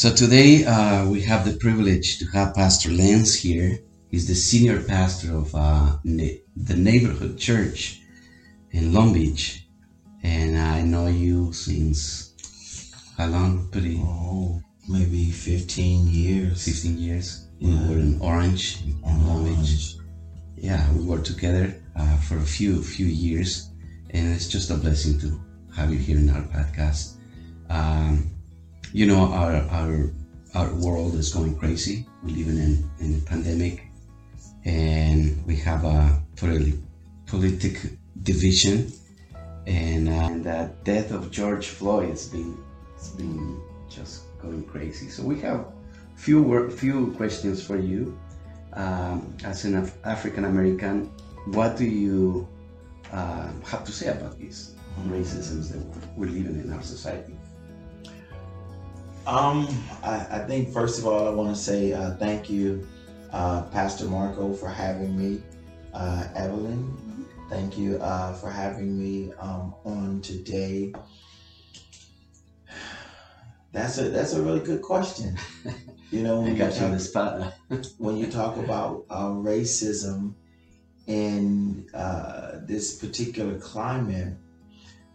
So today uh, we have the privilege to have Pastor Lance here. He's the senior pastor of uh, the neighborhood church in Long Beach, and I know you since how long? Pretty Oh, maybe 15 years. 15 years. Yeah. We were in Orange, in Long Beach. Yeah, we worked together uh, for a few few years, and it's just a blessing to have you here in our podcast. Um, you know, our our our world is going crazy. We're living in in a pandemic, and we have a politic politic division, and, uh, and the death of George Floyd has been it's been just going crazy. So we have few few questions for you um, as an Af- African American, what do you uh, have to say about this racism that we're living in our society? Um, I, I think first of all, I want to say uh, thank you, uh, Pastor Marco, for having me. Uh, Evelyn, thank you uh, for having me um, on today. That's a that's a really good question. You know, when you got you on the spot. when you talk about uh, racism in uh, this particular climate,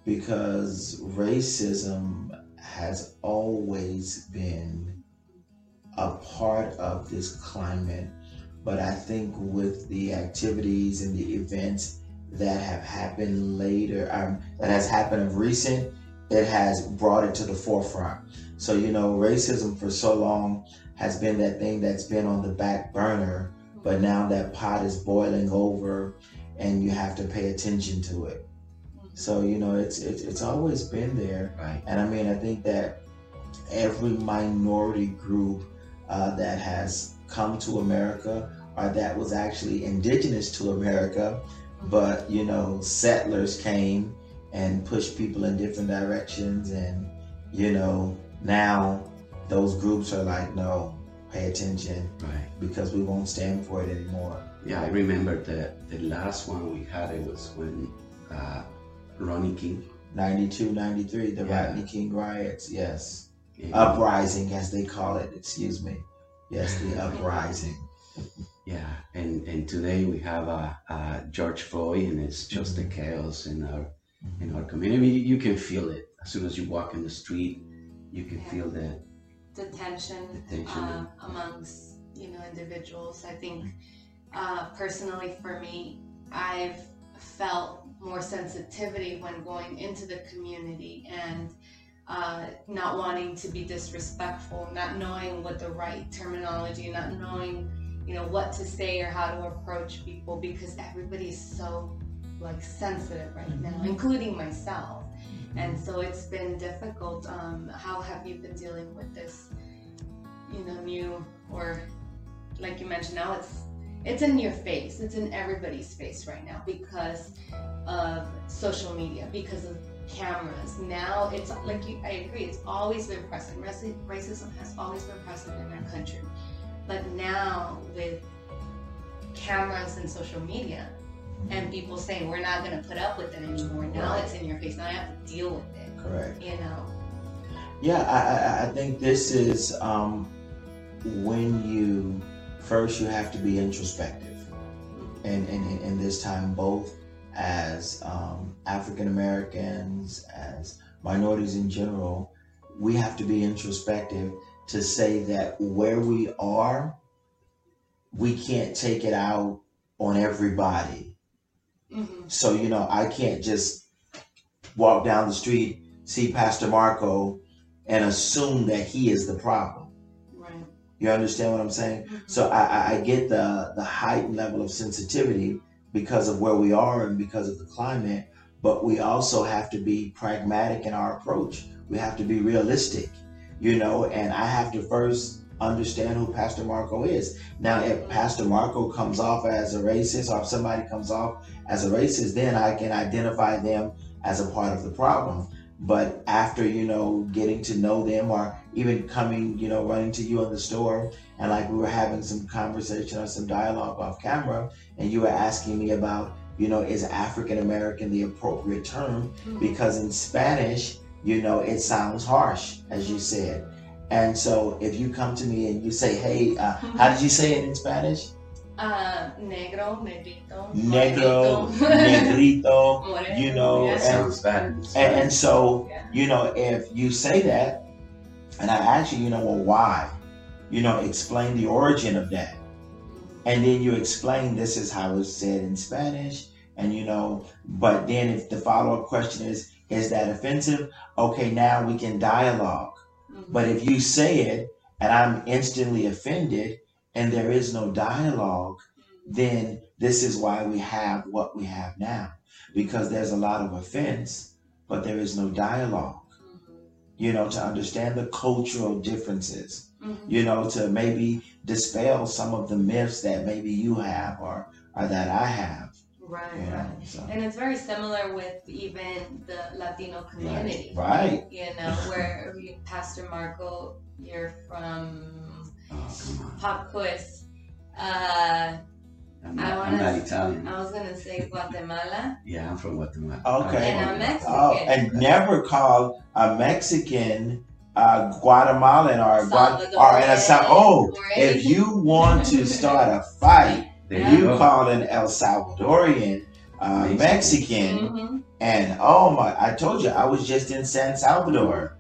because racism has always been a part of this climate, but I think with the activities and the events that have happened later, um, that has happened of recent, it has brought it to the forefront. So, you know, racism for so long has been that thing that's been on the back burner, but now that pot is boiling over and you have to pay attention to it. So, you know, it's it's, it's always been there. Right. And I mean, I think that every minority group uh, that has come to America or that was actually indigenous to America, but, you know, settlers came and pushed people in different directions. And, you know, now those groups are like, no, pay attention Right. because we won't stand for it anymore. Yeah, I remember the the last one we had. It was when uh, Ronnie King. 92, 93, the Yeah. Rodney King riots, yes. and- Uprising, as they call it, excuse me. Yes, the uprising. Yeah, and and today we have uh, uh, George Floyd, and it's just the chaos in our in our community. You can feel it as soon as you walk in the street. You can Yeah. feel the the tension, The tension. uh, amongst you know individuals. I think uh, personally for me, I've felt more sensitivity when going into the community and uh, not wanting to be disrespectful, not knowing what the right terminology, not knowing you know what to say or how to approach people because everybody is so like sensitive right now, including myself. And so it's been difficult. Um, how have you been dealing with this, you know, new or like you mentioned now it's it's in your face. It's in everybody's face right now because of social media, because of cameras. Now it's like you, I agree. It's always been present. Racism has always been present in our country, but now with cameras and social media, and people saying we're not going to put up with it anymore. Now Right. it's in your face. Now I have to deal with it. Correct. You know. Yeah, I, I, I think this is um, when you first you have to be introspective, and and this time both as um, African Americans, as minorities in general, we have to be introspective to say that where we are, we can't take it out on everybody. hmm So, you know, I can't just walk down the street, see Pastor Marco, and assume that he is the problem. You understand what I'm saying? Mhm. So I, I, I get the, the heightened level of sensitivity because of where we are and because of the climate, but we also have to be pragmatic in our approach. We have to be realistic, you know, and I have to first understand who Pastor Marco is. Now, if Pastor Marco comes off as a racist or if somebody comes off as a racist, then I can identify them as a part of the problem. But after, you know, getting to know them or even coming, you know, running to you in the store and like we were having some conversation or some dialogue off camera and you were asking me about, you know, is African American the appropriate term? Mhm. Because in Spanish, you know, it sounds harsh, as you said. And so if you come to me and you say, hey, uh, how did you say it in Spanish? Uh, negro, negrito, Negro, negrito, Moreno, you know, yeah. and- Sounds bad. in and, and so Yeah. you know, if you say that, and I ask you, you know, well, why? You know, explain the origin of that. And then you explain this is how it's said in Spanish. And, you know, but then if the follow up question is, is that offensive? Okay, now we can dialogue. Mhm. But if you say it and I'm instantly offended and there is no dialogue, then this is why we have what we have now. Because there's a lot of offense, but there is no dialogue you know, to understand the cultural differences, Mhm. you know, to maybe dispel some of the myths that maybe you have or, or that I have, Right, you know. right. So, And it's very similar with even the Latino community. right. You know, where Pastor Marco, you're from oh, come on. Pop Quiz. Uh, I'm not, I'm wanna- not Italian. I was gonna say Guatemala. Yeah, I'm from Guatemala. Okay. And I'm Mexican. Oh, and never call a Mexican uh, Guatemalan or Gua- or in a Sa- oh, if you want to start a fight, There Yeah. you you call an El Salvadorian uh, Mexican. Mexican Mhm. And oh my, I told you, I was just in San Salvador.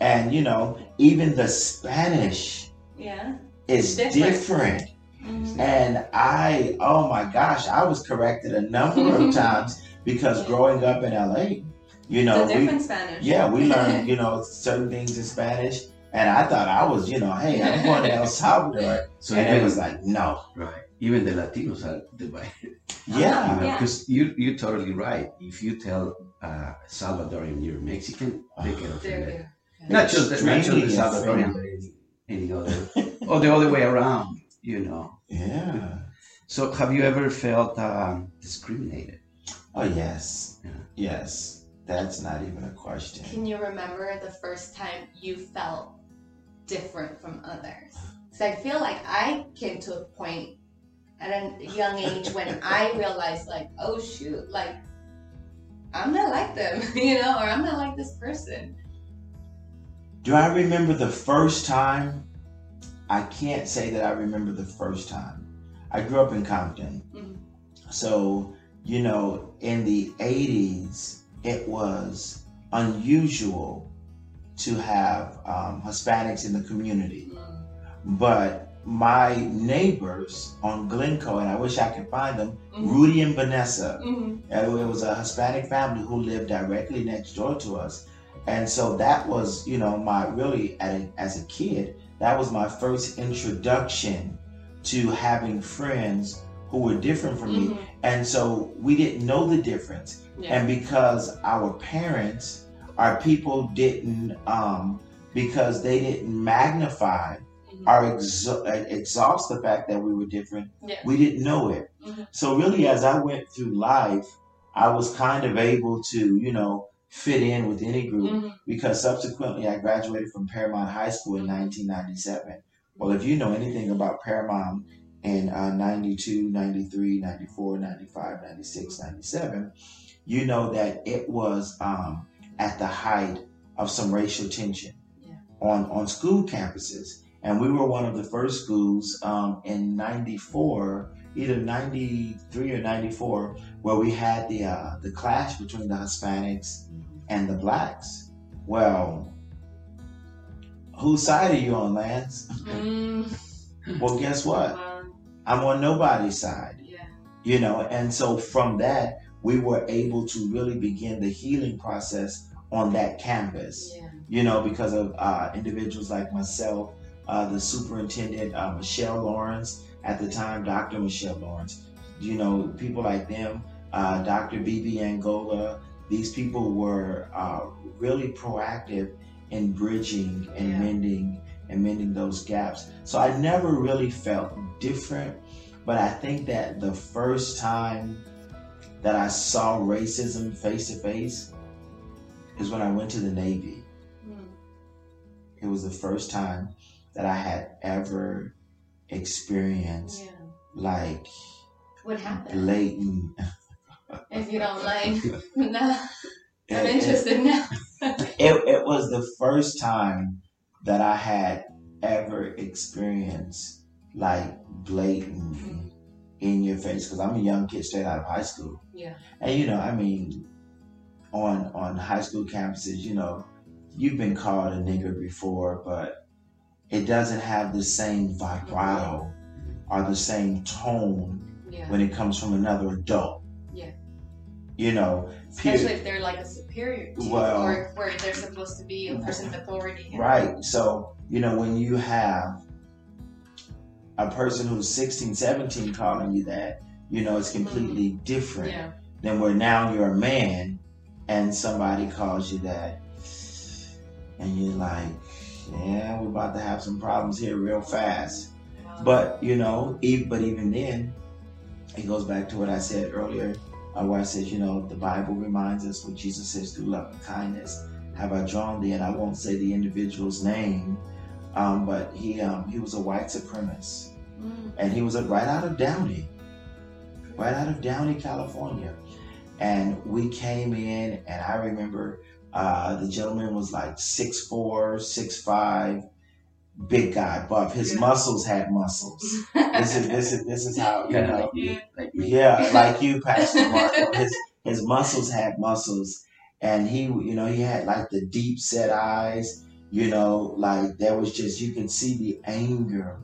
And you know, even the Spanish Yeah. is Different. different. Mhm. And I, oh my gosh, I was corrected a number of times because growing up in LA, you know, It's a we, Spanish. yeah, we learned, you know, certain things in Spanish. And I thought I was, you know, hey, I'm going to El Salvador. So and even, it was like, no. right, even the Latinos are divided. Yeah. You know, Yeah. because you you're totally right. If you tell uh, Salvadorian you're Mexican, they get There offended. Not just the, not just the Extremely Salvadorian, but any, any other, or the other way around. You know. Yeah. So have you ever felt um, discriminated? Oh, yes. Yeah. Yes. That's not even a question. Can you remember the first time you felt different from others? Because I feel like I came to a point at a young age when I realized, like, oh shoot, like I'm not like them, you know, or I'm not like this person. Do I remember the first time? I can't say that I remember the first time. I grew up in Compton. Mhm. So, you know, in the 80s, it was unusual to have um, Hispanics in the community. But my neighbors on Glencoe, and I wish I could find them, Mhm. Rudy and Vanessa, Mhm. It was a Hispanic family who lived directly next door to us. And so that was, you know, my really, a, as a kid, that was my first introduction to having friends who were different from me. Mhm. And so we didn't know the difference. Yeah. And because our parents, our people didn't, um, because they didn't magnify Mhm. or exha- exhaust the fact that we were different, Yeah. we didn't know it. Mhm. So really, as I went through life, I was kind of able to, you know, fit in with any group Mhm. because subsequently I graduated from Paramount High School in 1997. Well, if you know anything about Paramount in uh, 92, 93, 94, 95, 96, 97, you know that it was um, at the height of some racial tension Yeah. on, on school campuses. And we were one of the first schools um, in 94, either 93 or 94, where we had the, uh, the clash between the Hispanics and the blacks. Well, whose side are you on, Lance? Mm. Well, guess what? Wow. I'm on nobody's side, Yeah. you know. And so from that, we were able to really begin the healing process on that campus, Yeah. you know, because of uh, individuals like myself, uh, the superintendent, uh, Michelle Lawrence, at the time, Dr. Michelle Lawrence, you know, people like them, uh, Dr. BB Angola, these people were uh, really proactive in bridging and Yeah. mending and mending those gaps. So I never really felt different, but I think that the first time that I saw racism face to face is when I went to the Navy. Mm. It was the first time that I had ever experienced Yeah. like What happened? blatant. If you don't like, no. I'm it- interested now. it, it was the first time that I had ever experienced like blatantly Mhm. in your face because I'm a young kid straight out of high school. Yeah. And you know, I mean, on on high school campuses, you know, you've been called a nigger before, but it doesn't have the same vibrato or the same tone Yeah. when it comes from another adult. Yeah. You know, Especially period. if they're like a superior to you, Well- or where they're supposed to be a person of authority. Right. So, you know, when you have a person who's 16, 17 calling you that, you know, it's completely mm-hmm. different Yeah. than where now you're a man and somebody calls you that. And you're like, yeah, we're about to have some problems here real fast. But, you know, even, but even then, it goes back to what I said earlier, uh, where I said, you know, the Bible reminds us what Jesus says through love and kindness. Have I drawn thee, and I won't say the individual's name, um, but he um, he was a white supremacist, Mm. and he was a, right out of Downey, right out of Downey, California, and we came in, and I remember uh, the gentleman was like six four, six five, big guy, buff. His Yeah. muscles had muscles. This is this is this is how you Kind of know. like me, like. Yeah, like you, Pastor Marco. His his muscles had muscles, and he, you know, he had like the deep set eyes. You know, like there was just you could see the anger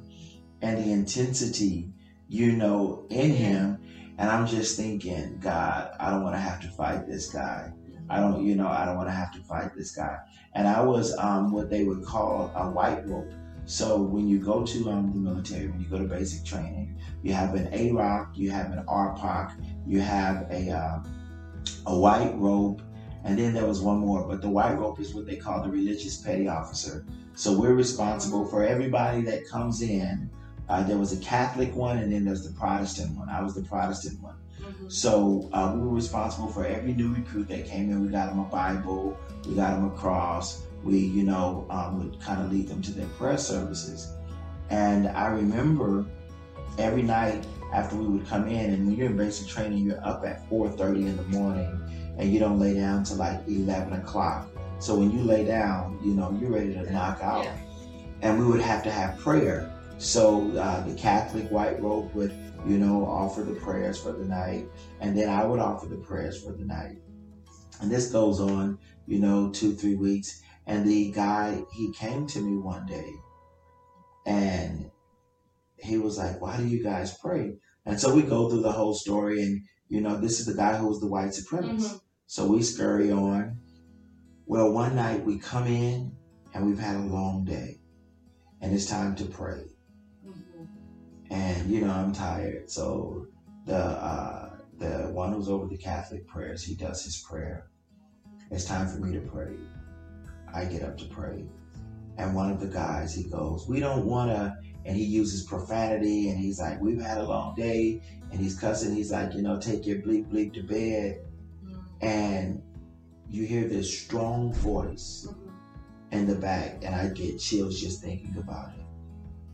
and the intensity, you know, in him. And I'm just thinking, God, I don't want to have to fight this guy. I don't, you know, I don't want to have to fight this guy. And I was um, what they would call a white rope. So when you go to um, the military, when you go to basic training, you have an AROC, you have an RPOC, you have a uh, a white rope, and then there was one more. But the white rope is what they call the religious petty officer. So we're responsible for everybody that comes in. Uh, there was a Catholic one, and then there's the Protestant one. I was the Protestant one. So uh, we were responsible for every new recruit that came in. We got them a Bible, we got them a cross. We, you know, um, would kind of lead them to their prayer services. And I remember every night after we would come in, and when you're in basic training, you're up at 4:30 in the morning, and you don't lay down till like 11 o'clock. So when you lay down, you know, you're ready to knock out Yeah. and we would have to have prayer. So uh, the Catholic white robe would, you know, offer the prayers for the night, and then I would offer the prayers for the night. And this goes on, you know, two, three weeks. And the guy, he came to me one day, and he was like, "Why do you guys pray?" And so we go through the whole story, and you know, this is the guy who was the white supremacist. Mhm. So we scurry on. Well, one night we come in and we've had a long day and it's time to pray. And you know, I'm tired. So the uh the one who's over the Catholic prayers, he does his prayer. It's time for me to pray. I get up to pray. And one of the guys, he goes, We don't wanna and he uses profanity and he's like, We've had a long day and he's cussing, he's like, you know, take your bleep bleep to bed Mhm. and you hear this strong voice Mhm. in the back, and I get chills just thinking about it.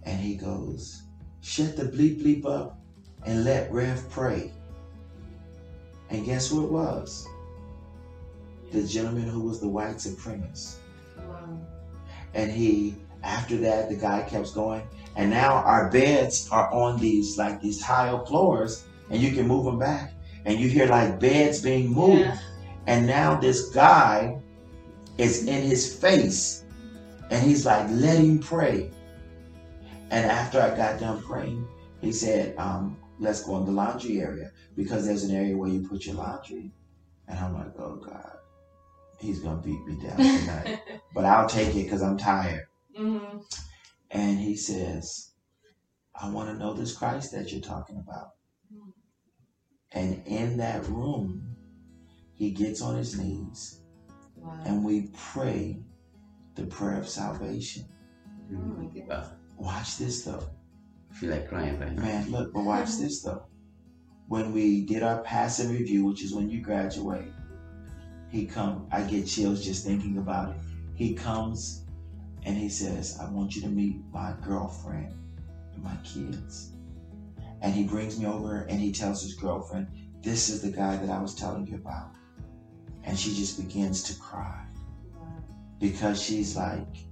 And he goes, Shut the bleep bleep up and let Rev pray. And guess who it was? The gentleman who was the white supremacist. Wow. And he, after that, the guy kept going. And now our beds are on these, like these tile floors, and you can move them back. And you hear like beds being moved. Yeah. And now this guy is in his face. And he's like, let him pray. And after I got done praying, he said, um, let's go in the laundry area because there's an area where you put your laundry. And I'm like, oh God, he's going to beat me down tonight. but I'll take it because I'm tired. Mhm. And he says, I want to know this Christ that you're talking about. And in that room, he gets on his knees Wow. and we pray the prayer of salvation. Oh my goodness. Watch this though. I feel like crying right now. Man, look, but watch this though. When we did our passing review, which is when you graduate, he come. I get chills just thinking about it. He comes and he says, "I want you to meet my girlfriend and my kids." And he brings me over and he tells his girlfriend, "This is the guy that I was telling you about." And she just begins to cry because she's like,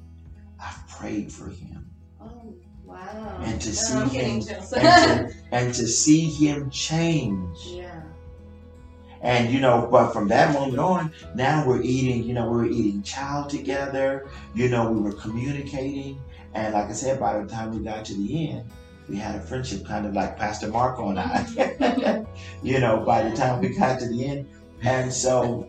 I've prayed for him. Oh, wow. And to see I'm him and to, and to see him change. yeah. And you know, but from that moment on, now we're eating, you know, we were eating chow together, you know, we were communicating. And like I said, by the time we got to the end, we had a friendship kind of like Pastor Marco and I. you know, by the time we got to the end. And so,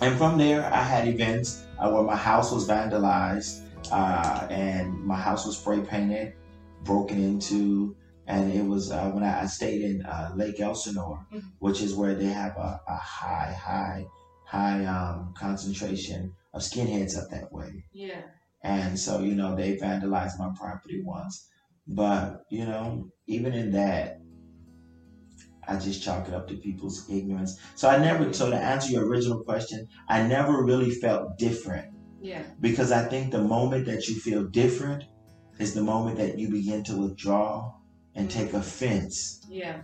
and from there, I had events uh, where my house was vandalized uh, and my house was spray painted, broken into. And it was uh, when I, I stayed in uh, Lake Elsinore, Mhm. which is where they have a, a high, high, high um, concentration of skinheads up that way. Yeah. And so, you know, they vandalized my property once. But, you know, even in that, I just chalk it up to people's ignorance. So I never, so to answer your original question, I never really felt different Yeah. because I think the moment that you feel different is the moment that you begin to withdraw and take offense. Yeah.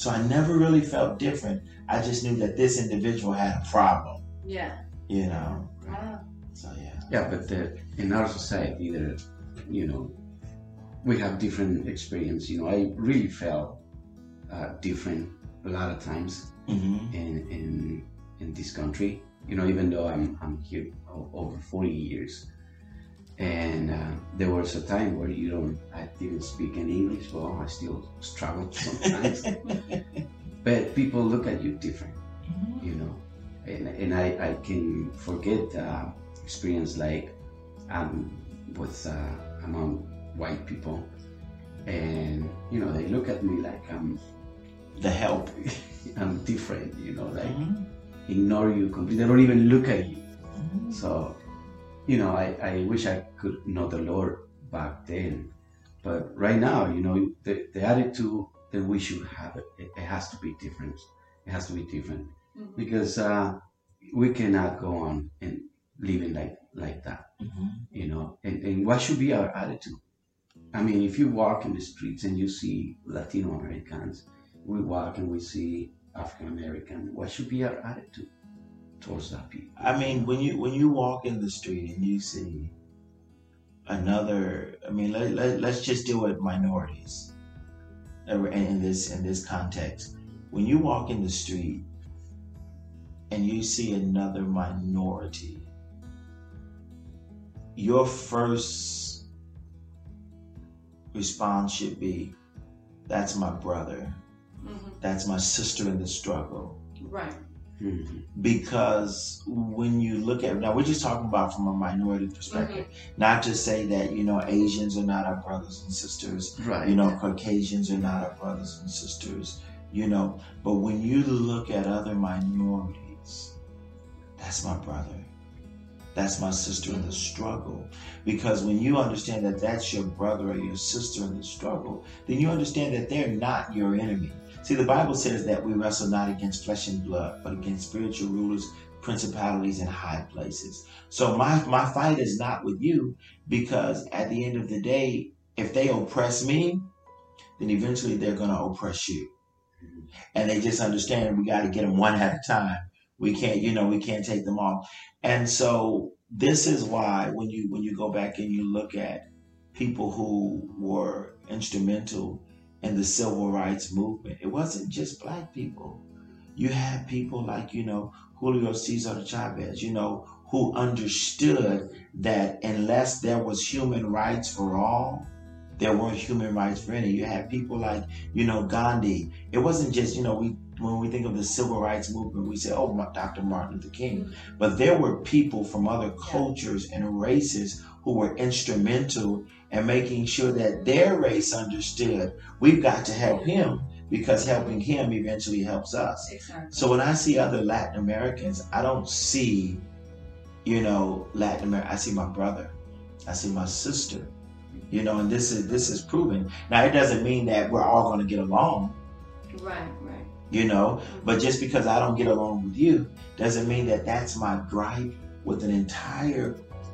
So I never really felt different. I just knew that this individual had a problem, Yeah. you know? Wow. So yeah. Yeah, but the, in our society, there, you know, we have different experience. You know, I really felt uh, different a lot of times hmm in in in this country. You know, even though I'm I'm here o- over 40 years, and uh, there was a time where you don't, I didn't speak any English. Well, I still struggle sometimes, but people look at you different. You know, and and I I can forget uh, experience like um with uh, among white people, and you know they look at me like I'm The help. I'm different. You know, like Mhm. ignore you completely. They don't even look at you. So, you know, I, I wish I could know the Lord back then. But right now, you know, the, the attitude that we should have, it, it has to be different. It has to be different Mhm. because uh, we cannot go on and living like like that, Mhm. you know. And, and what should be our attitude? I mean, if you walk in the streets and you see Latino Americans, we walk and we see African American, what should be our attitude towards that people? I mean, when you when you walk in the street and you see another, I mean, let, let, let's just deal with minorities in, in this in this context. When you walk in the street and you see another minority, your first response should be, "That's my brother. Mhm. That's my sister in the struggle." Right. Mhm. because when you look at now we're just talking about from a minority perspective. Not to say that you know asians are not our brothers and sisters. Right. you know caucasians are not our brothers and sisters you know. But when you look at other minorities that's my brother. That's my sister in the struggle. Because when you understand that that's your brother or your sister in the struggle then you understand that they're not your enemy See, the Bible says that we wrestle not against flesh and blood, but against spiritual rulers, principalities, and high places. So my my fight is not with you, because at the end of the day, if they oppress me, then eventually they're going to oppress you. And they just understand we got to get them one at a time. We can't, you know, we can't take them all. And so this is why when you when you go back and you look at people who were instrumental in the civil rights movement. It wasn't just black people. You had people like, you know, Julio Cesar Chavez, you know, who understood that unless there was human rights for all, there weren't human rights for any. You had people like, you know, Gandhi. It wasn't just, you know, we when we think of the civil rights movement, we say, oh, Dr. Martin Luther King. But there were people from other cultures and races who were instrumental in making sure that their race understood we've got to help him because helping him eventually helps us. Exactly. So when I see other Latin Americans, I don't see, you know, Latin America. I see my brother. I see my sister. You know, and this is this is proven. Now it doesn't mean that we're all going to get along. Right. Right. You know, mm-hmm. but just because I don't get along with you doesn't mean that that's my gripe with an entire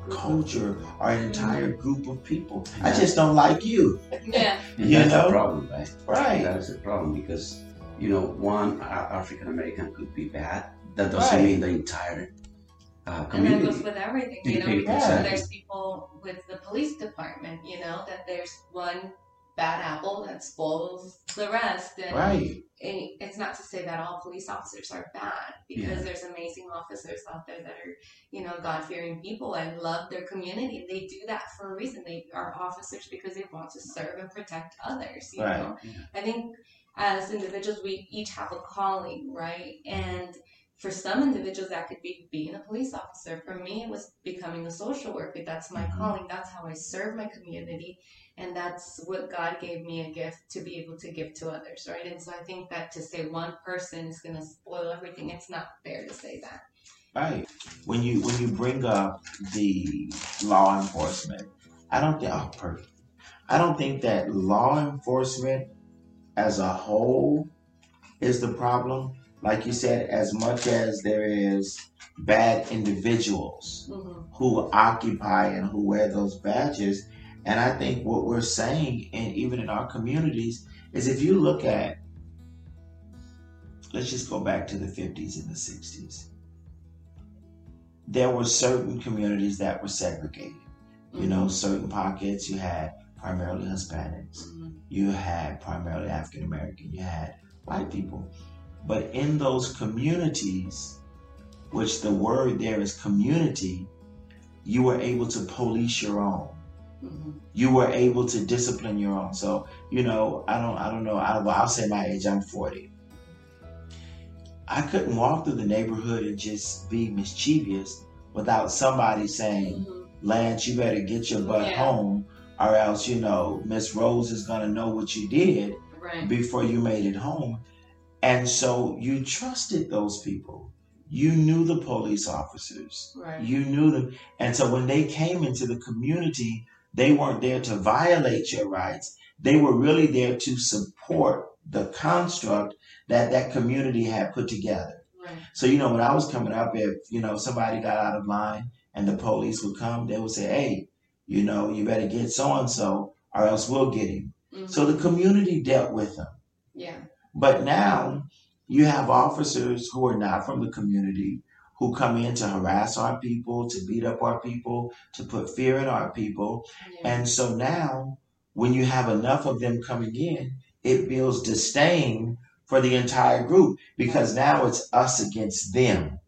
culture or an entire group of people. I just don't like you. Yeah. And You that's know? the problem, right? Right. That is the problem because, you know, one African American could be bad. That doesn't Right. mean the entire uh, And that community. goes with everything, you know, Yeah, because exactly. there's people with the police department, you know, that there's one bad apple that spoils the rest. And Right. and it's not to say that all police officers are bad because Yeah. there's amazing officers out there that are, you know, God fearing people and love their community. They do that for a reason. They are officers because they want to serve and protect others. You Right. know, Yeah. I think as individuals, we each have a calling, right? And for some individuals, that could be being a police officer. For me, it was becoming a social worker. That's my Mhm. calling. That's how I serve my community. And that's what God gave me a gift to be able to give to others, right? And so I think that to say one person is going to spoil everything, it's not fair to say that. Right. When you when you bring up the law enforcement, I don't think oh perfect. I don't think that law enforcement as a whole is the problem. Like you said, as much as there is bad individuals hmm who occupy and who wear those badges, and I think what we're saying, and even in our communities, is if you look at let's just go back to the 50s and the 60s. There were certain communities that were segregated. You know, certain pockets you had primarily Hispanics, Mhm. you had primarily African American, you had white people. But in those communities, which the word there is community, you were able to police your own hmm you were able to discipline your own. So, you know, I don't, I don't know. I, well, I'll say my age. I'm 40. I couldn't walk through the neighborhood and just be mischievous without somebody saying, hmm "Lance, you better get your butt Yeah. home, or else, you know, Miss Rose is gonna know what you did Right. before you made it home." And so you trusted those people. You knew the police officers. Right. You knew them. And so when they came into the community, they weren't there to violate your rights. They were really there to support the construct that that community had put together. Right. So, you know, when I was coming up, if, you know, somebody got out of line and the police would come, they would say, hey, you know, you better get so and so or else we'll get him. Mhm. So the community dealt with them. yeah. But now you have officers who are not from the community who come in to harass our people, to beat up our people, to put fear in our people. Yeah. And so now, when you have enough of them coming in, it builds disdain for the entire group because now it's us against them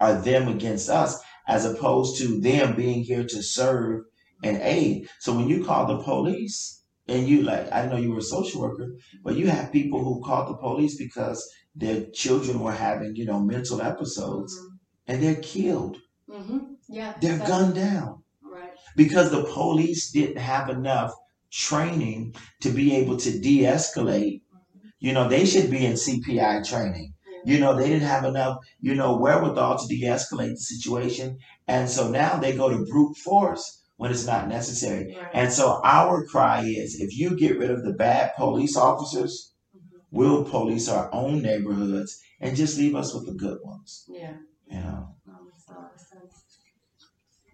or them against us as opposed to them being here to serve and aid. So when you call the police and you like, I know you were a social worker, but you have people who called the police because their children were having, you know, mental episodes mm-hmm. And they're killed. hmm Yeah. They're exactly. gunned down Right. because the police didn't have enough training to be able to de-escalate. Mhm. You know, they should be in CPI training. Yeah. You know, they didn't have enough, you know, wherewithal to de-escalate the situation. And so now they go to brute force when it's not necessary. Right. And so our cry is if you get rid of the bad police officers, Mhm. we'll police our own neighborhoods and just leave us with the good ones. Yeah. You know. That makes a lot of sense.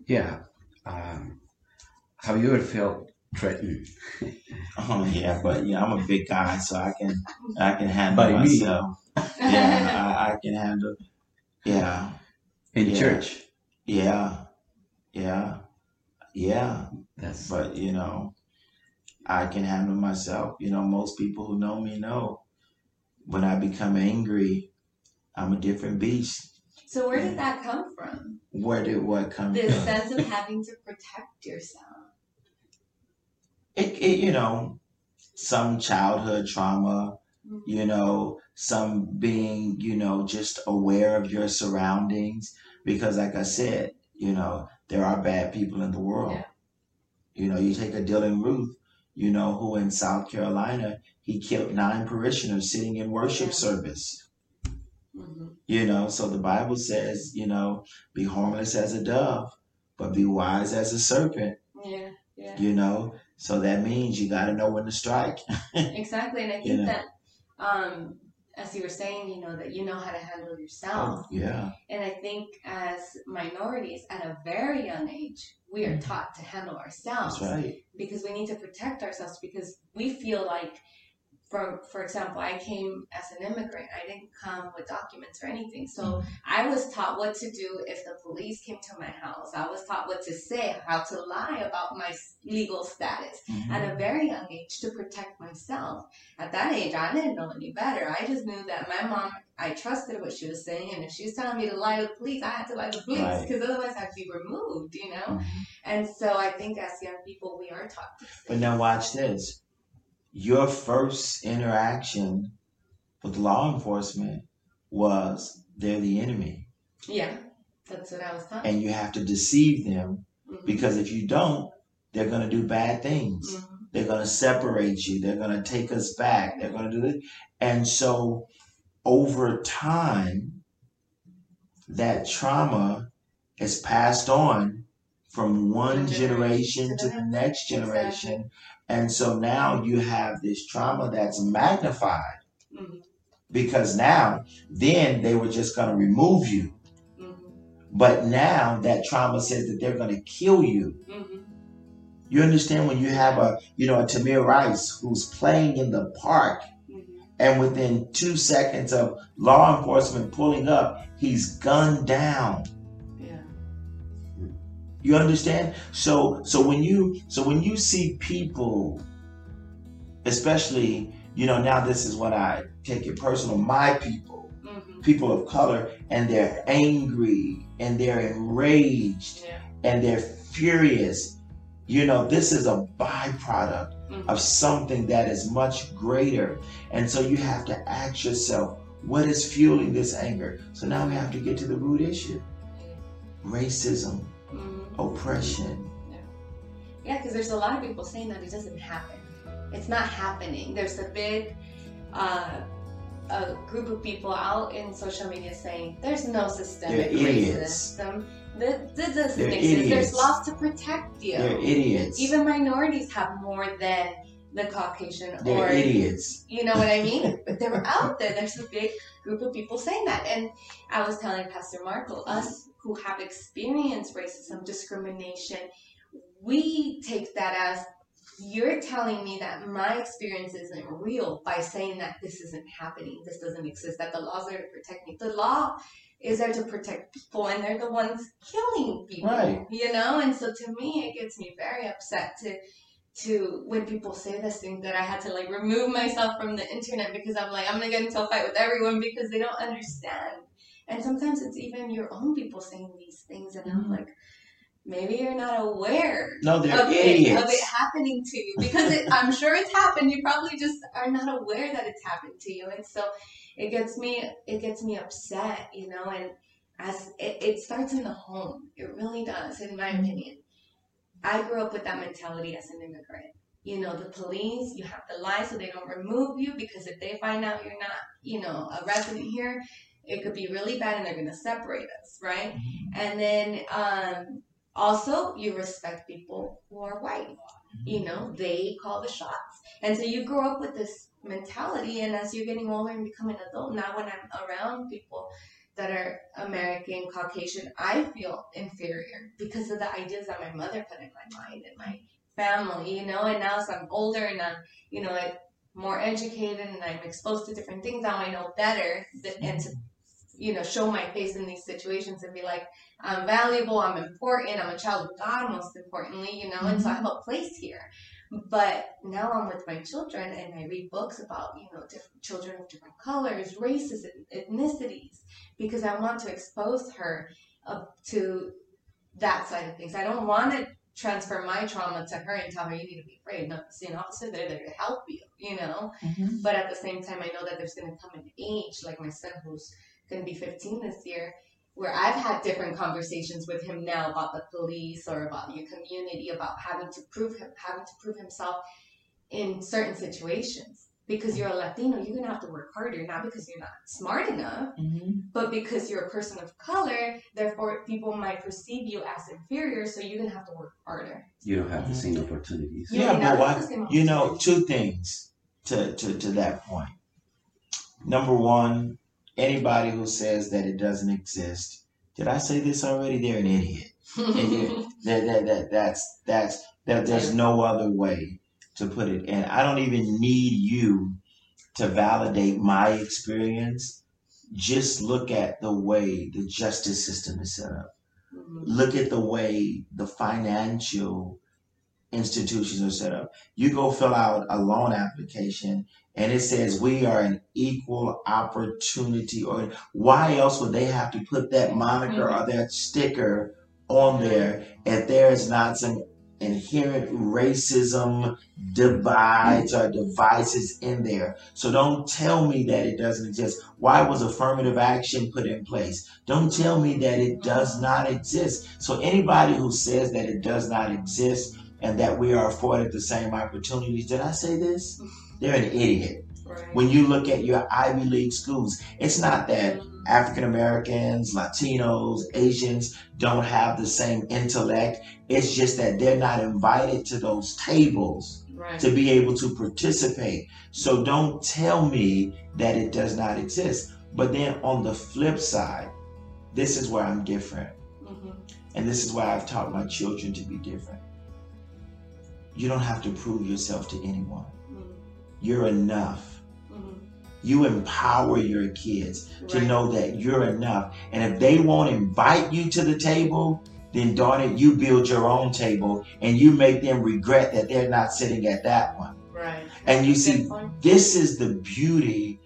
Yeah. Um, have you ever felt threatened? Oh yeah, but yeah, I'm a big guy, so I can I can handle By me. myself. Yeah, I, I can handle. Yeah, In Yeah. church? yeah, yeah, yeah. That's But you know, I can handle myself. You know, most people who know me know when I become angry, I'm a different beast. So where did that come from? Where did what come The from? sense of having to protect yourself. It, it, you know, some childhood trauma, Mhm. you know, some being, you know, just aware of your surroundings. Because, like I said, you know, there are bad people in the world. Yeah. You know, you take a Dylann Roof, you know, who in South Carolina, he killed nine parishioners sitting in worship Yeah. service. You know, so the Bible says, you know, be harmless as a dove, but be wise as a serpent, Yeah. Yeah. you know. So that means you got to know when to strike. Exactly. And I think You know. that, um, as you were saying, you know, that you know how to handle yourself. Oh, yeah. And I think as minorities at a very young age, we are taught to handle ourselves That's right. because we need to protect ourselves because we feel like for for example, I came as an immigrant. I didn't come with documents or anything. So I was taught what to do if the police came to my house. I was taught what to say, how to lie about my legal status Mhm. at a very young age to protect myself. At that age, I didn't know any better. I just knew that my mom, I trusted what she was saying, and if she was telling me to lie to the police, I had to lie to the police Right. because otherwise I'd be removed, you know? Mhm. And so I think as young people, we are taught But now watch this. Your first interaction with law enforcement was they're the enemy. Yeah, that's what I was taught. And you have to deceive them Mhm. because if you don't, they're going to do bad things. Mhm. They're going to separate you. They're going to take us back. They're going to do this. And so over time, that trauma is passed on from one generation to the next generation. And so now you have this trauma that's magnified Mhm. because now, then they were just going to remove you. Mhm. But now that trauma says that they're going to kill you. Mhm. You understand when you have a, you know, a Tamir Rice who's playing in the park, Mhm. and within two seconds of law enforcement pulling up, he's gunned down. You understand? So, so when you, so when you see people, especially, you know, now this is what I take it personal. My people, Mhm. people of color, and they're angry and they're enraged Yeah. and they're furious. You know, this is a byproduct Mhm. of something that is much greater. And so you have to ask yourself, what is fueling this anger? So now we have to get to the root issue racism, Oppression. Yeah, because there's a lot of people saying that it doesn't happen. It's not happening. There's a big uh, a group of people out in social media saying there's no systemic racism. That, that doesn't exist. There's laws to protect you. They're idiots. Even minorities have more than the Caucasian They're or idiots. you know what I mean? But they're out there. There's a big group of people saying that. And I was telling Pastor Marco, us who have experienced racism, discrimination, we take that as you're telling me that my experience isn't real by saying that this isn't happening, this doesn't exist, that the laws are to protect me. The law is there to protect people, and they're the ones killing people. Right. You know, and so to me, it gets me very upset to to when people say this thing that I had to like remove myself from the internet because I'm like I'm gonna get into a fight with everyone because they don't understand. And sometimes it's even your own people saying these things, and I'm mm-hmm. like, maybe you're not aware No, they're of it, idiots. of it happening to you because it, I'm sure it's happened. You probably just are not aware that it's happened to you, and so it gets me it gets me upset, you know. And as it, it starts in the home, it really does, in my mm-hmm. opinion. I grew up with that mentality as an immigrant. You know, the police, you have to lie so they don't remove you because if they find out you're not, you know, a resident here, it could be really bad and they're going to separate us, right? And then um, also, you respect people who are white. You know, they call the shots. And so you grow up with this mentality, and as you're getting older and becoming an adult, now when I'm around people that are American, Caucasian, I feel inferior because of the ideas that my mother put in my mind and my family, you know. And now as I'm older and I'm, you know, more educated and I'm exposed to different things, now I know better and to, you know, show my face in these situations and be like, I'm valuable, I'm important, I'm a child of God, most importantly, you know, and so I mm-hmm. have a place here. But now I'm with my children and I read books about, you know, different children of different colors, races, ethnicities, because I want to expose her up to that side of things. I don't want to transfer my trauma to her and tell her you need to be afraid. No, see an officer, they're there to help you, you know. Mm-hmm. But at the same time, I know that there's going to come an age, like my son who's going to be 15 this year, where I've had different conversations with him now about the police or about your community, about having to prove him, having to prove himself in certain situations. Because you're a Latino, you're gonna have to work harder, not because you're not smart enough, mm-hmm. but because you're a person of color. Therefore, people might perceive you as inferior, so you're gonna have to work harder. You don't have the same opportunities. You Yeah, but not what have the same you know, two things to, to, to that point. Number one, anybody who says that it doesn't exist, did I say this already? They're an idiot. That, that, that, that's that's that there's no other way to put it. And I don't even need you to validate my experience, just look at the way the justice system is set up. Mhm. Look at the way the financial institutions are set up. You go fill out a loan application and it says we are an equal opportunity or why else would they have to put that moniker or that sticker on there if there is not some inherent racism divides or devices in there. So don't tell me that it doesn't exist. Why was affirmative action put in place? Don't tell me that it does not exist. So anybody who says that it does not exist and that we are afforded the same opportunities, did I say this? They're an idiot. Right. When you look at your Ivy League schools, it's not that. African Americans, Latinos, Asians don't have the same intellect. It's just that they're not invited to those tables Right. to be able to participate. So don't tell me that it does not exist. But then on the flip side, this is where I'm different. Mhm. And this is why I've taught my children to be different. You don't have to prove yourself to anyone. Mhm. You're enough. Mhm. You empower your kids to know that you're enough. And if they won't invite you to the table, then darn it, you build your own table and you make them regret that they're not sitting at that one. Right. And you see, this is the beauty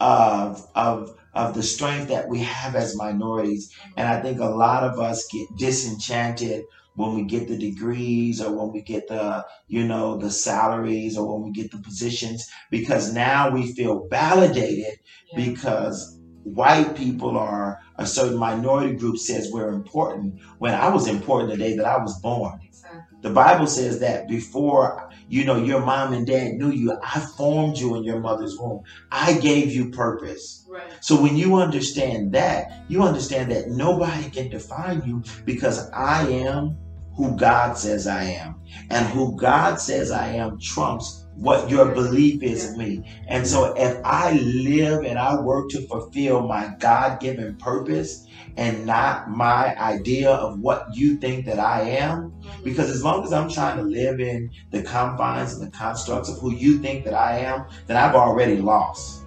of of of the strength that we have as minorities. And I think a lot of us get disenchanted when we get the degrees or when we get the, you know, the salaries or when we get the positions because now we feel validated Yeah. because white people or a certain minority group says we're important when I was important the day that I was born. Exactly. The Bible says that before you know your mom and dad knew you, I formed you in your mother's womb. I gave you purpose. Right. So when you understand that, you understand that nobody can define you because I am who God says I am. And who God says I am trumps what your belief is of me. And so if I live and I work to fulfill my God given purpose and not my idea of what you think that I am, because as long as I'm trying to live in the confines and the constructs of who you think that I am, then I've already lost.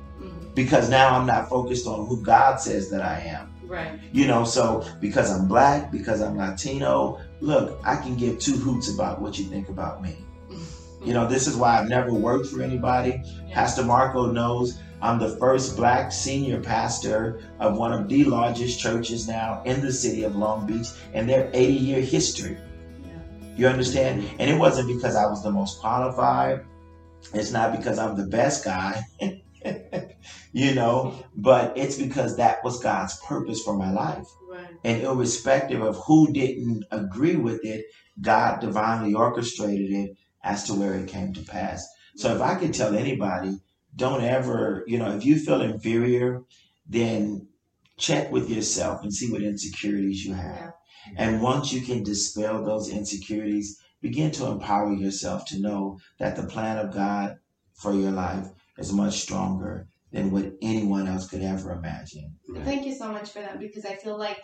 Because now I'm not focused on who God says that I am. Right. You know, so because I'm black, because I'm Latino, look, I can give two hoots about what you think about me. You know, this is why I've never worked for anybody. Pastor Marco knows I'm the first black senior pastor of one of the largest churches now in the city of Long Beach and their 80 year history. You understand? And it wasn't because I was the most qualified. It's not because I'm the best guy, you know, but it's because that was God's purpose for my life. Right. And irrespective of who didn't agree with it, God divinely orchestrated it as to where it came to pass. So if I could tell anybody, don't ever, you know, if you feel inferior, then check with yourself and see what insecurities you have. And once you can dispel those insecurities, begin to empower yourself to know that the plan of God for your life is much stronger than what anyone else could ever imagine. Thank you so much for that because I feel like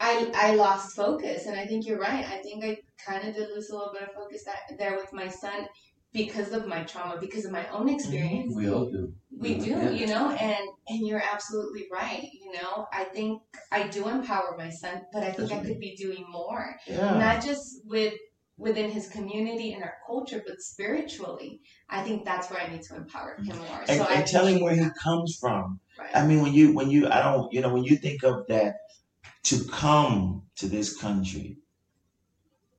I I lost focus and I think you're right. I think I kind of did lose a little bit of focus that, there with my son because of my trauma, because of my own mm-hmm. experience. We all do. We mm-hmm. do, Yeah. you know, and and you're absolutely right. You know, I think I do empower my son, but I think I could be doing more, Yeah. not just with within his community and our culture, but spiritually. I think that's where I need to empower him more. and, so I tell him where he comes from. Right. I mean, when you when you I don't you know when you think of that to come to this country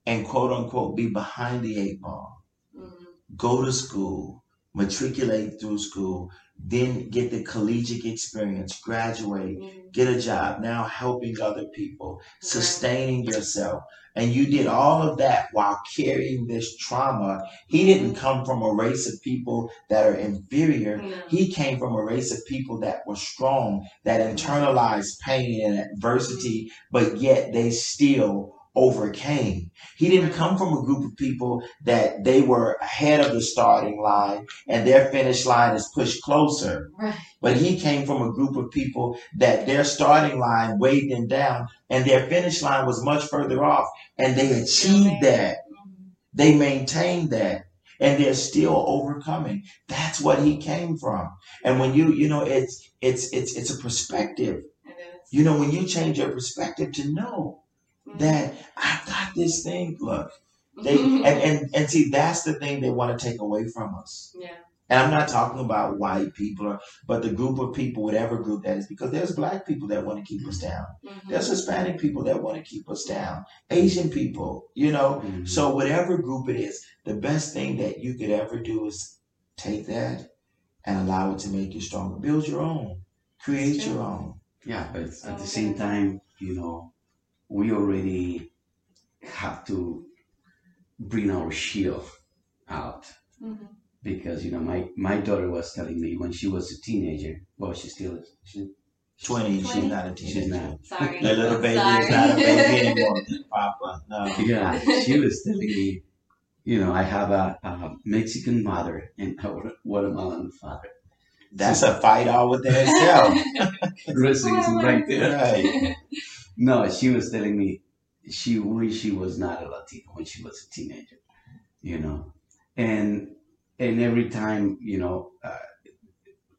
and quote unquote be behind the eight ball, Mhm. go to school, matriculate through school, then get the collegiate experience, graduate, Mhm. get a job, now helping other people, sustaining yourself. And you did all of that while carrying this trauma. He didn't come from a race of people that are inferior. No. He came from a race of people that were strong, that internalized pain and adversity, but yet they still overcame. He didn't come from a group of people that they were ahead of the starting line and their finish line is pushed closer. Right. But he came from a group of people that their starting line weighed them down and their finish line was much further off and they achieved that. They maintained that. and they're still overcoming. That's what he came from. And when you, you know, it's it's it's it's a perspective. It is. You know, when you change your perspective to know. That I've got this thing, look, they and, and and see that's the thing they want to take away from us. yeah. And I'm not talking about white people, or, but the group of people, whatever group that is, because there's black people that want to keep us down. Mhm. There's Hispanic people that want to keep us down. Asian people, you know. Mhm. So whatever group it is, the best thing that you could ever do is take that and allow it to make you stronger. Build your own. Create your own. Yeah, but at the same time, you know, we already have to bring our shield out Mhm. because you know my my daughter was telling me when she was a teenager. Well, she still is. She, Twenty, she's not a she's teenager. not. Sorry. The little baby Sorry. is not a baby anymore, Papa. No. Yeah, she was telling me, you know, I have a, a Mexican mother and a Guatemalan father. That's a fight all within itself. Racism right there. right. No, she was telling me she wished she was not a Latino when she was a teenager, you know, and and every time, you know, uh,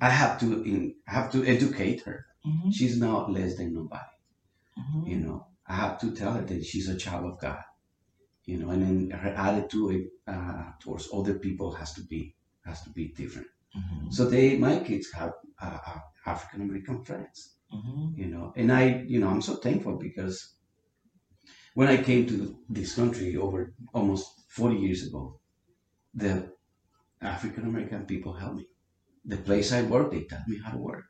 I have to in, I have to educate her. Mhm, She's not less than nobody, mhm. you know. I have to tell her that she's a child of God, you know, and then her attitude uh, towards other people has to be has to be different. Mhm, So they, my kids have uh, uh, African American friends mhm. you know and i you know i'm so thankful because when i came to this country over almost 40 years ago the african american people helped me the place i work they taught me how to work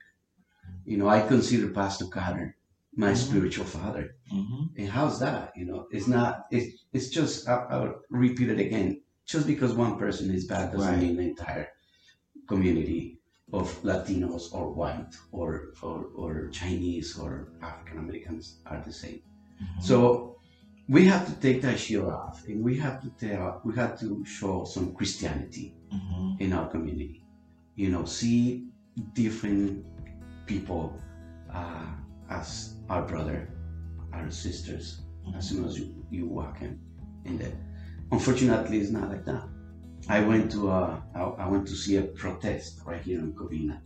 you know i consider pastor carter my Mhm. spiritual father Mhm. and how's that you know it's not it's, it's just I'll, I'll repeat it again just because one person is bad doesn't Right. mean the entire community of Latinos or white or, or, or Chinese or African Americans are the same. Mhm. So we have to take that shield off and we have to tell, we have to show some Christianity Mhm. in our community. You know, see different people uh, as our brother, our sisters, as soon as you, you walk in, in there. Unfortunately, it's not like that. I went to a, I, I went to see a protest right here in Covina,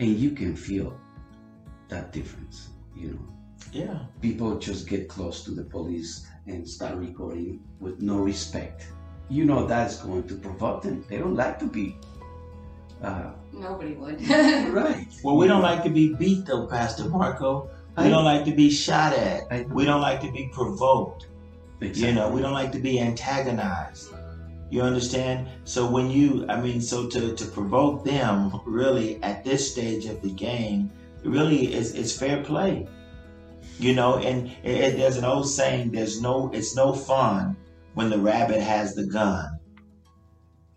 and you can feel that difference. You know, Yeah. people just get close to the police and start recording with no respect. You know that's going to provoke them. They don't like to be uh, Nobody would. right. Well, we don't like to be beat though, Pastor Marco. We don't like to be shot at. We don't like to be provoked. Exactly. You know, we don't like to be antagonized. You understand? So when you, I mean, so to, to provoke them really at this stage of the game, really is is fair play. You know, and it, it- there's an old saying: "There's no, it's no fun when the rabbit has the gun."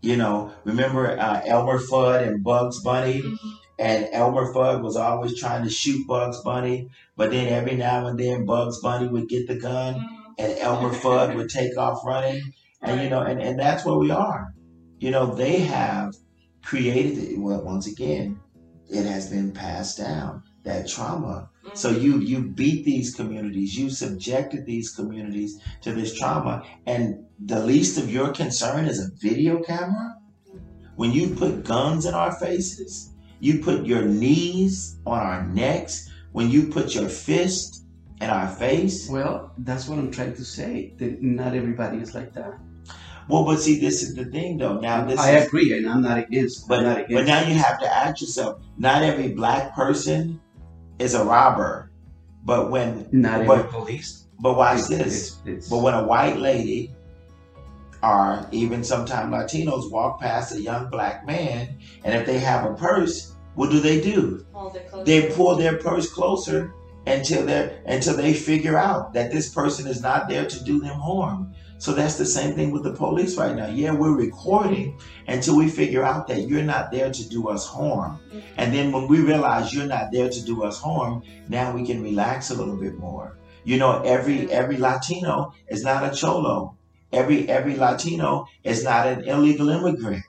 You know, remember uh, Elmer Fudd and Bugs Bunny? Mhm. and Elmer Fudd was always trying to shoot Bugs Bunny, but then every now and then Bugs Bunny would get the gun Mhm. and Elmer Fudd would take off running. And you know, and, and that's where we are. You know, they have created it. Well, once again, it has been passed down, that trauma. Mm-hmm. So you you beat these communities, you subjected these communities to this trauma, and the least of your concern is a video camera? When you put guns in our faces, you put your knees on our necks, when you put your fist in our face. Well, that's what I'm trying to say. That not everybody is like that. Well, but see, this is the thing though. Now this I is agree, and I'm not against. but I'm not but now you have to ask yourself, not every black person is a robber. But when not every police. but watch It's- this. it's- it's- But when a white lady or even sometimes Latinos walk past a young black man, and if they have a purse, what do they do? Hold. They pull their purse closer until they until they figure out that this person is not there to do them harm. So that's the same thing with the police right now. Yeah, we're recording until we figure out that you're not there to do us harm. And then when we realize you're not there to do us harm, now we can relax a little bit more. You know, every every Latino is not a cholo. Every every Latino is not an illegal immigrant.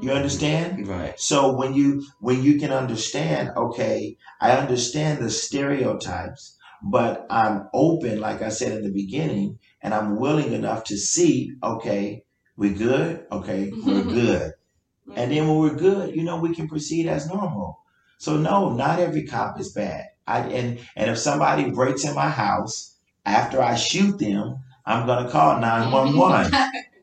You understand? right. So when you when you can understand, okay, I understand the stereotypes, but I'm open, like I said in the beginning, and I'm willing enough to see, okay, we're good? Okay, we're mm-hmm. good. And then when we're good, you know, we can proceed as normal. So no, not every cop is bad. I and and if somebody breaks in my house after I shoot them, I'm gonna call 911.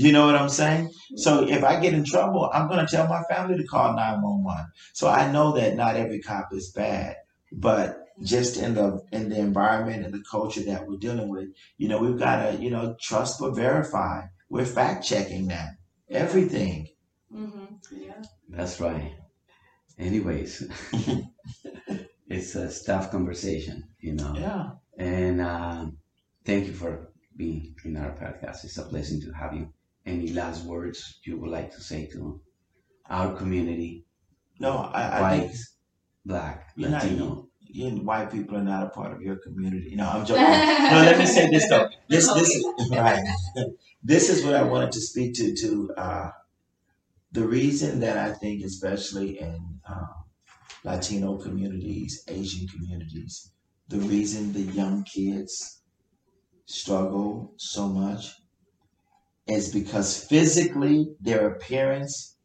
You know what I'm saying? So if I get in trouble, I'm going to tell my family to call 911. So I know that not every cop is bad, but just in the in the environment and the culture that we're dealing with, you know, we've got to, you know, trust but verify. We're fact checking now. Everything. Mm-hmm. Yeah. That's right. Anyways, it's a staff conversation, you know. Yeah. And um, thank you for being in our podcast. It's a blessing to have you. Any last words you would like to say to our community, No, I, I white, think black, You're not- Latino? you and white people are not a part of your community. No, I'm joking. no, let me say this though. This this is right. This is what I wanted to speak to to uh, the reason that I think, especially in uh, Latino communities, Asian communities, the reason the young kids struggle so much is because physically their appearance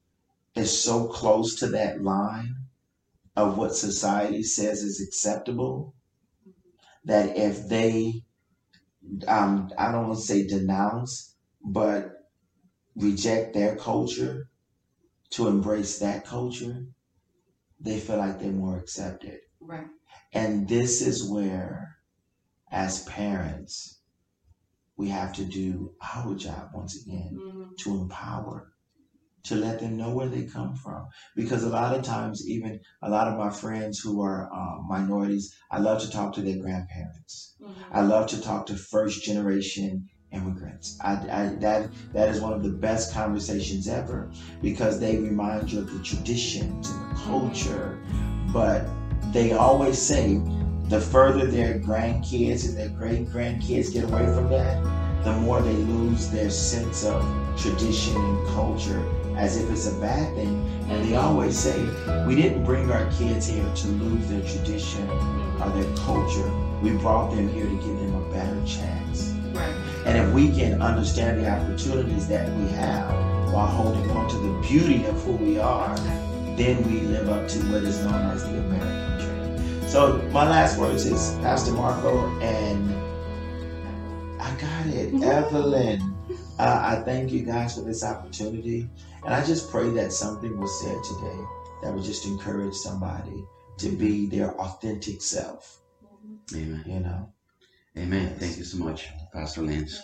is so close to that line of what society says is acceptable that if they um, i don't want to say denounce but reject their culture to embrace that culture they feel like they're more accepted Right. and this is where as parents we have to do our job once again Mm-hmm. to empower, to let them know where they come from. Because a lot of times, even a lot of my friends who are uh, minorities, I love to talk to their grandparents. I love to talk to first generation immigrants. I, I, that that is one of the best conversations ever because they remind you of the traditions and the culture. But they always say the further their grandkids and their great grandkids get away from that, the more they lose their sense of tradition and culture as if it's a bad thing. And they always say, we didn't bring our kids here to lose their tradition or their culture. We brought them here to give them a better chance. Right. And if we can understand the opportunities that we have while holding on to the beauty of who we are, then we live up to what is known as the American. So my last words is Pastor Marco and I got it, Evelyn. Uh, I thank you guys for this opportunity, and I just pray that something was said today that would just encourage somebody to be their authentic self. Amen. You know. Amen. Thank you so much, Pastor Lance.